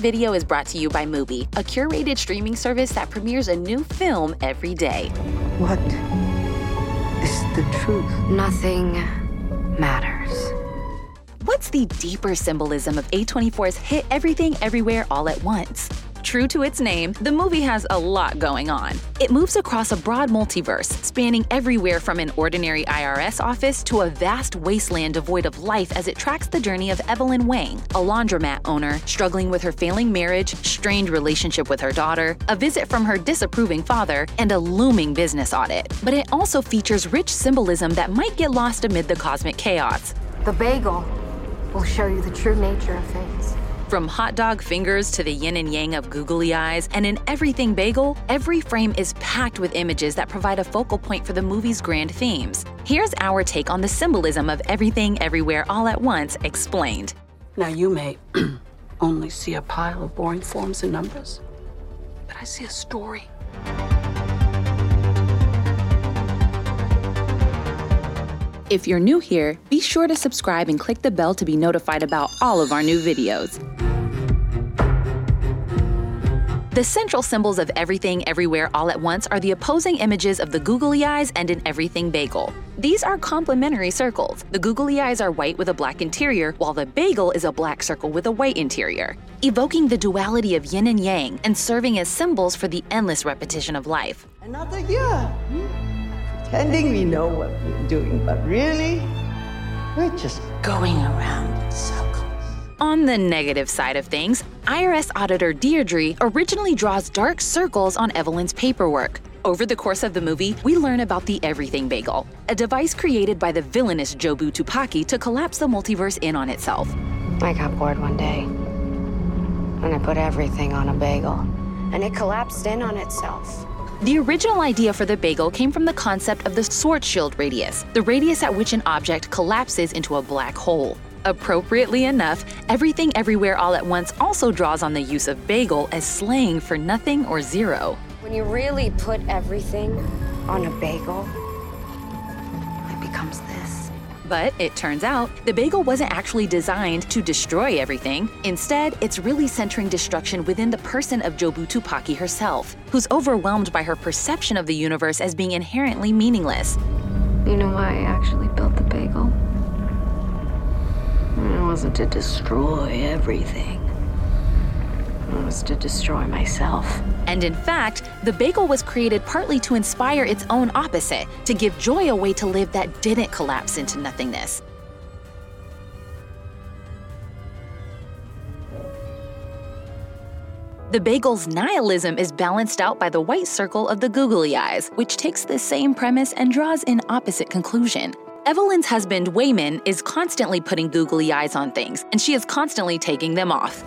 video is brought to you by Mubi, a curated streaming service that premieres a new film every day. What is the truth? Nothing matters. What's the deeper symbolism of A24's hit Everything Everywhere All at Once? True to its name, the movie has a lot going on. It moves across a broad multiverse, spanning everywhere from an ordinary IRS office to a vast wasteland devoid of life as it tracks the journey of Evelyn Wang, a laundromat owner struggling with her failing marriage, strained relationship with her daughter, a visit from her disapproving father, and a looming business audit. But it also features rich symbolism that might get lost amid the cosmic chaos. The bagel will show you the true nature of things. From hot dog fingers to the yin and yang of googly eyes, and in Everything Bagel, every frame is packed with images that provide a focal point for the movie's grand themes. Here's our take on the symbolism of Everything Everywhere All at Once explained. Now, you may only see a pile of boring forms and numbers, but I see a story. If you're new here, be sure to subscribe and click the bell to be notified about all of our new videos. The central symbols of Everything Everywhere All at Once are the opposing images of the googly eyes and an everything bagel. These are complementary circles. The googly eyes are white with a black interior, while the bagel is a black circle with a white interior, evoking the duality of yin and yang and serving as symbols for the endless repetition of life. Another year. Hmm? Pretending we know what we're doing, but really, we're just going around in circles. On the negative side of things, IRS Auditor Deirdre originally draws dark circles on Evelyn's paperwork. Over the course of the movie, we learn about the Everything Bagel, a device created by the villainous Jobu Tupaki to collapse the multiverse in on itself. I got bored one day, and I put everything on a bagel, and it collapsed in on itself. The original idea for the bagel came from the concept of the Schwarzschild radius, the radius at which an object collapses into a black hole. Appropriately enough, Everything Everywhere All at Once also draws on the use of bagel as slang for nothing or zero. When you really put everything on a bagel. But it turns out, the bagel wasn't actually designed to destroy everything. Instead, it's really centering destruction within the person of Jobu Tupaki herself, who's overwhelmed by her perception of the universe as being inherently meaningless. You know why I actually built the bagel? It wasn't to destroy everything. Was to destroy myself. And in fact, the bagel was created partly to inspire its own opposite, to give joy a way to live that didn't collapse into nothingness. The bagel's nihilism is balanced out by the white circle of the googly eyes, which takes the same premise and draws an opposite conclusion. Evelyn's husband, Waymond, is constantly putting googly eyes on things, and she is constantly taking them off.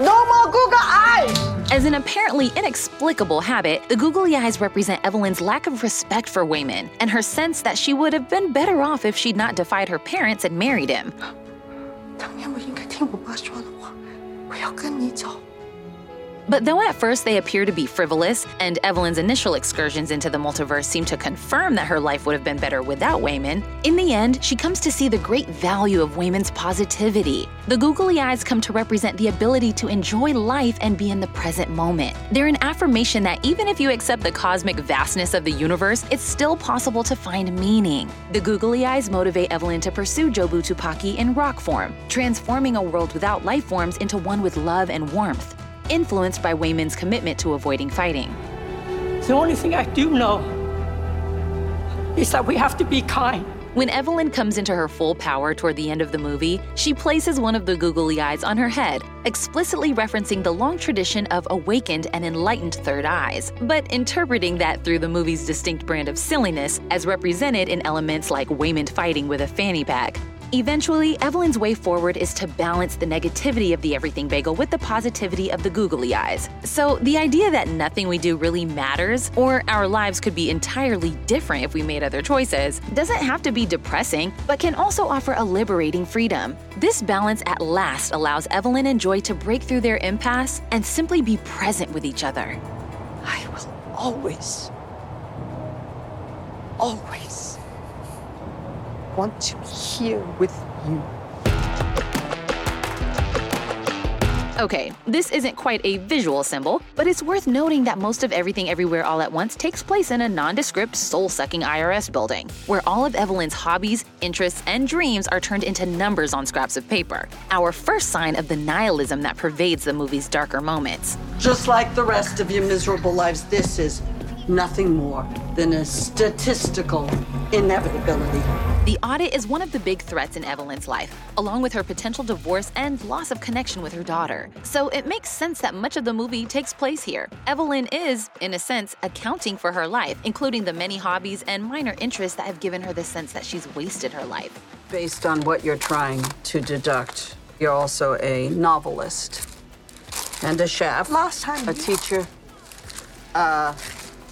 No more Google eyes! As an apparently inexplicable habit, the googly eyes represent Evelyn's lack of respect for Waymond and her sense that she would have been better off if she'd not defied her parents and married him. 当年我应该听我爸说的话，我要跟你走。But though at first they appear to be frivolous, and Evelyn's initial excursions into the multiverse seem to confirm that her life would have been better without Waymond, in the end, she comes to see the great value of Waymond's positivity. The googly eyes come to represent the ability to enjoy life and be in the present moment. They're an affirmation that even if you accept the cosmic vastness of the universe, it's still possible to find meaning. The googly eyes motivate Evelyn to pursue Jobu Tupaki in rock form, transforming a world without life forms into one with love and warmth influenced by Waymond's commitment to avoiding fighting. The only thing I do know is that we have to be kind. When Evelyn comes into her full power toward the end of the movie, she places one of the googly eyes on her head, explicitly referencing the long tradition of awakened and enlightened third eyes, but interpreting that through the movie's distinct brand of silliness, as represented in elements like Waymond fighting with a fanny pack. Eventually, Evelyn's way forward is to balance the negativity of the everything bagel with the positivity of the googly eyes. So, the idea that nothing we do really matters, or our lives could be entirely different if we made other choices, doesn't have to be depressing, but can also offer a liberating freedom. This balance at last allows Evelyn and Joy to break through their impasse and simply be present with each other. I will always, always want to be here with you. Okay, this isn't quite a visual symbol, but it's worth noting that most of Everything Everywhere All at Once takes place in a nondescript, soul sucking IRS building, where all of Evelyn's hobbies, interests, and dreams are turned into numbers on scraps of paper. Our first sign of the nihilism that pervades the movie's darker moments. Just like the rest of your miserable lives, this is nothing more than a statistical inevitability. The audit is one of the big threats in Evelyn's life, along with her potential divorce and loss of connection with her daughter. So it makes sense that much of the movie takes place here. Evelyn is, in a sense, accounting for her life, including the many hobbies and minor interests that have given her the sense that she's wasted her life. Based on what you're trying to deduct, you're also a novelist and a chef. Last time a you- teacher, uh,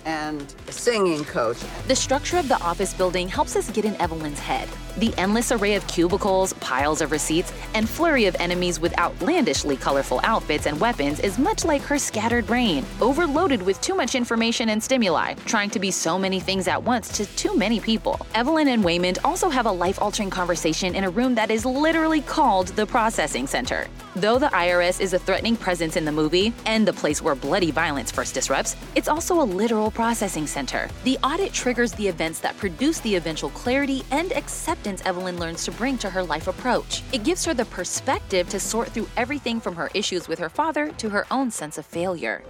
and a singing coach. The structure of the office building helps us get in Evelyn's head. The endless array of cubicles, piles of receipts, and flurry of enemies with outlandishly colorful outfits and weapons is much like her scattered brain, overloaded with too much information and stimuli, trying to be so many things at once to too many people. Evelyn and Waymond also have a life altering conversation in a room that is literally called the Processing Center. Though the IRS is a threatening presence in the movie and the place where bloody violence first disrupts, it's also a literal processing center. The audit triggers the events that produce the eventual clarity and acceptance acceptance Evelyn learns to bring to her life approach. It gives her the perspective to sort through everything from her issues with her father to her own sense of failure.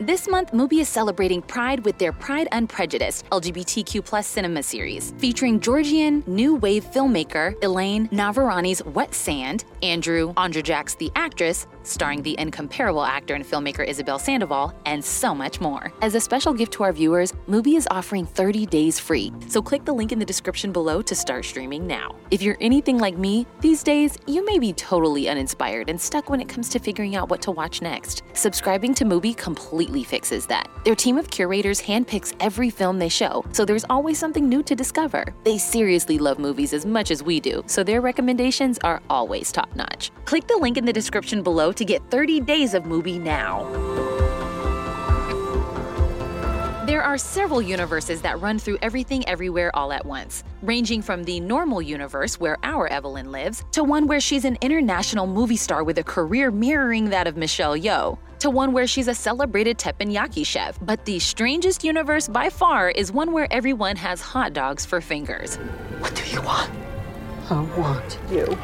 This month, Mubi is celebrating Pride with their Pride Unprejudiced LGBTQ cinema series, featuring Georgian new wave filmmaker Elaine Naveriani's Wet Sand, Andrew Andrzejczak's The Actress, starring the incomparable actor and filmmaker Isabel Sandoval, and so much more. As a special gift to our viewers, Mubi is offering 30 days free, so click the link in the description below to start streaming now. If you're anything like me, these days you may be totally uninspired and stuck when it comes to figuring out what to watch next. Subscribing to Mubi completely fixes that. Their team of curators handpicks every film they show, so there's always something new to discover. They seriously love movies as much as we do, so their recommendations are always top notch. Click the link in the description below to get 30 days of Mubi now. There are several universes that run through everything everywhere all at once, ranging from the normal universe where our Evelyn lives, to one where she's an international movie star with a career mirroring that of Michelle Yeoh, to one where she's a celebrated teppanyaki chef. But the strangest universe by far is one where everyone has hot dogs for fingers. What do you want? I want you.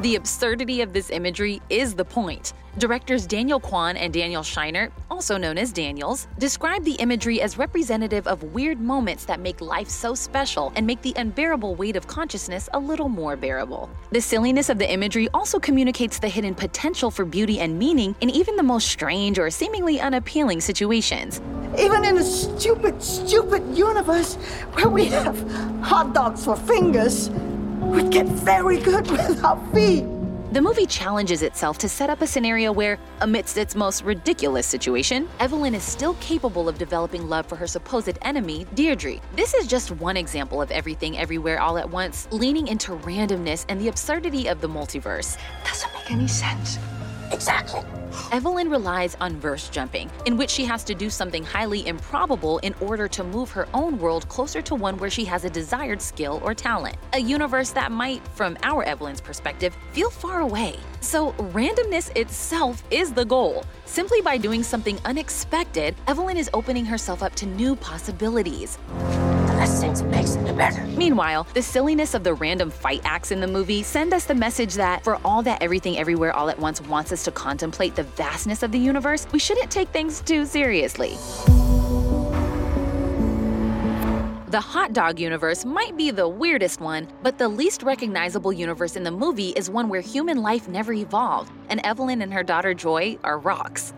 The absurdity of this imagery is the point. Directors Daniel Kwan and Daniel Scheinert, also known as Daniels, describe the imagery as representative of weird moments that make life so special and make the unbearable weight of consciousness a little more bearable. The silliness of the imagery also communicates the hidden potential for beauty and meaning in even the most strange or seemingly unappealing situations. Even in a stupid, stupid universe where we have hot dogs for fingers, we'd get very good without feet. The movie challenges itself to set up a scenario where, amidst its most ridiculous situation, Evelyn is still capable of developing love for her supposed enemy, Deirdre. This is just one example of everything everywhere all at once, leaning into randomness and the absurdity of the multiverse. Doesn't make any sense. Exactly. Evelyn relies on verse jumping, in which she has to do something highly improbable in order to move her own world closer to one where she has a desired skill or talent. A universe that might, from our Evelyn's perspective, feel far away. So, randomness itself is the goal. Simply by doing something unexpected, Evelyn is opening herself up to new possibilities. Makes, the better. Meanwhile, the silliness of the random fight acts in the movie send us the message that for all that everything everywhere all at once wants us to contemplate the vastness of the universe, we shouldn't take things too seriously. The hot dog universe might be the weirdest one, but the least recognizable universe in the movie is one where human life never evolved, and Evelyn and her daughter Joy are rocks.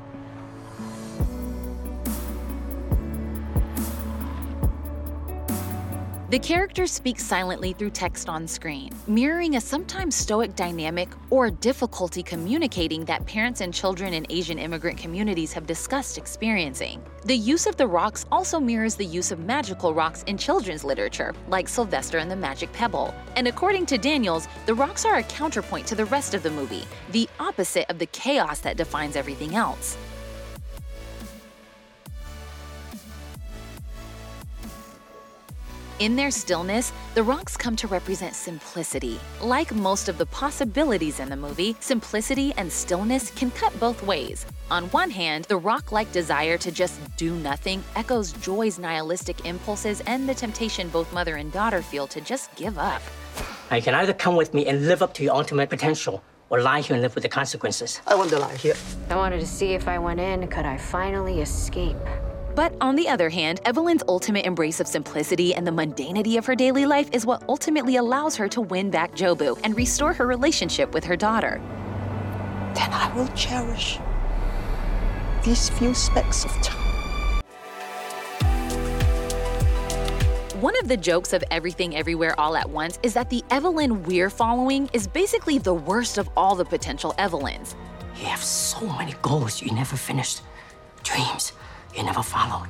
The characters speak silently through text on screen, mirroring a sometimes stoic dynamic or difficulty communicating that parents and children in Asian immigrant communities have discussed experiencing. The use of the rocks also mirrors the use of magical rocks in children's literature, like Sylvester and the Magic Pebble. And according to Daniels, the rocks are a counterpoint to the rest of the movie, the opposite of the chaos that defines everything else. In their stillness, the rocks come to represent simplicity. Like most of the possibilities in the movie, simplicity and stillness can cut both ways. On one hand, the rock like desire to just do nothing echoes Joy's nihilistic impulses and the temptation both mother and daughter feel to just give up. Now, you can either come with me and live up to your ultimate potential, or lie here and live with the consequences. I want to lie here. I wanted to see if I went in, could I finally escape? But on the other hand, Evelyn's ultimate embrace of simplicity and the mundanity of her daily life is what ultimately allows her to win back Jobu and restore her relationship with her daughter. Then I will cherish these few specks of time. One of the jokes of Everything Everywhere All at Once is that the Evelyn we're following is basically the worst of all the potential Evelyns. You have so many goals you never finished, dreams you never followed.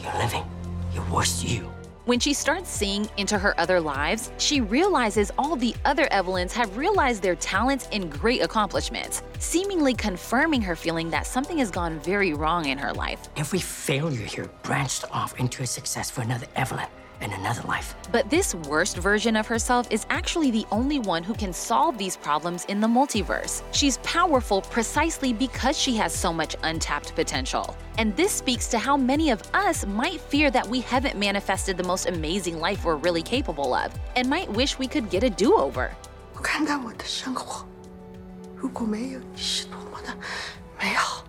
You're living your worst you. When she starts seeing into her other lives, she realizes all the other Evelyns have realized their talents and great accomplishments, seemingly confirming her feeling that something has gone very wrong in her life. Every failure here branched off into a success for another Evelyn in another life. But this worst version of herself is actually the only one who can solve these problems in the multiverse. She's powerful precisely because she has so much untapped potential. And this speaks to how many of us might fear that we haven't manifested the most amazing life we're really capable of, and might wish we could get a do over. 我看看我的生活，如果没有你，是多么的美好。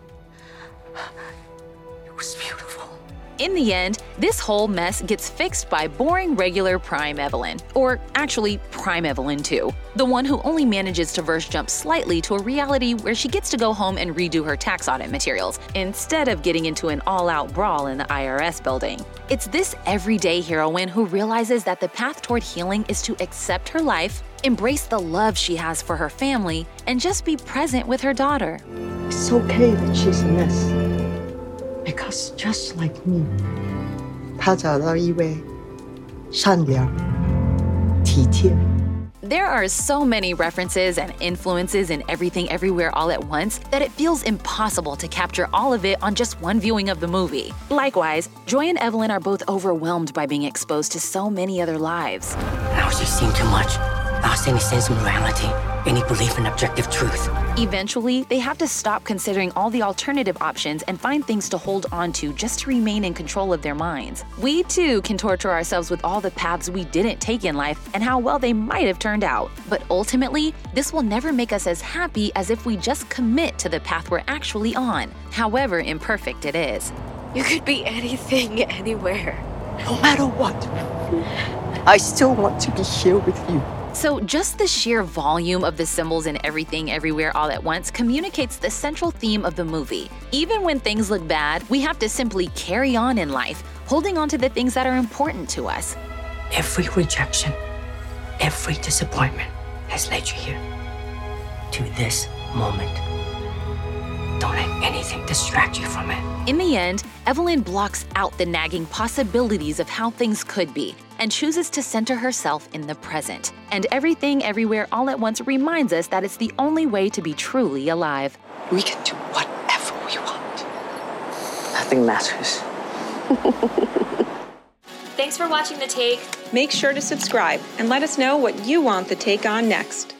In the end, this whole mess gets fixed by boring regular Prime Evelyn, or actually Prime Evelyn 2, the one who only manages to verse jump slightly to a reality where she gets to go home and redo her tax audit materials, instead of getting into an all-out brawl in the IRS building. It's this everyday heroine who realizes that the path toward healing is to accept her life, embrace the love she has for her family, and just be present with her daughter. It's okay that she's a mess Because just like me, 她找到一位善良、体贴。 There are so many references and influences in Everything Everywhere All at Once that it feels impossible to capture all of it on just one viewing of the movie. Likewise, Joy and Evelyn are both overwhelmed by being exposed to so many other lives. Now it's just seen too much. Lost any sense of morality, any belief in objective truth. Eventually, they have to stop considering all the alternative options and find things to hold on to just to remain in control of their minds. We too can torture ourselves with all the paths we didn't take in life and how well they might have turned out. But ultimately, this will never make us as happy as if we just commit to the path we're actually on, however imperfect it is. You could be anything, anywhere. No matter what, I still want to be here with you. So, just the sheer volume of the symbols in Everything Everywhere All at Once communicates the central theme of the movie. Even when things look bad, we have to simply carry on in life, holding on to the things that are important to us. Every rejection, every disappointment has led you here. To this moment. Don't let anything distract you from it. In the end, Evelyn blocks out the nagging possibilities of how things could be and chooses to center herself in the present. And everything, everywhere, all at once reminds us that it's the only way to be truly alive. We can do whatever we want. Nothing matters. Thanks for watching The Take. Make sure to subscribe and let us know what you want the take on next.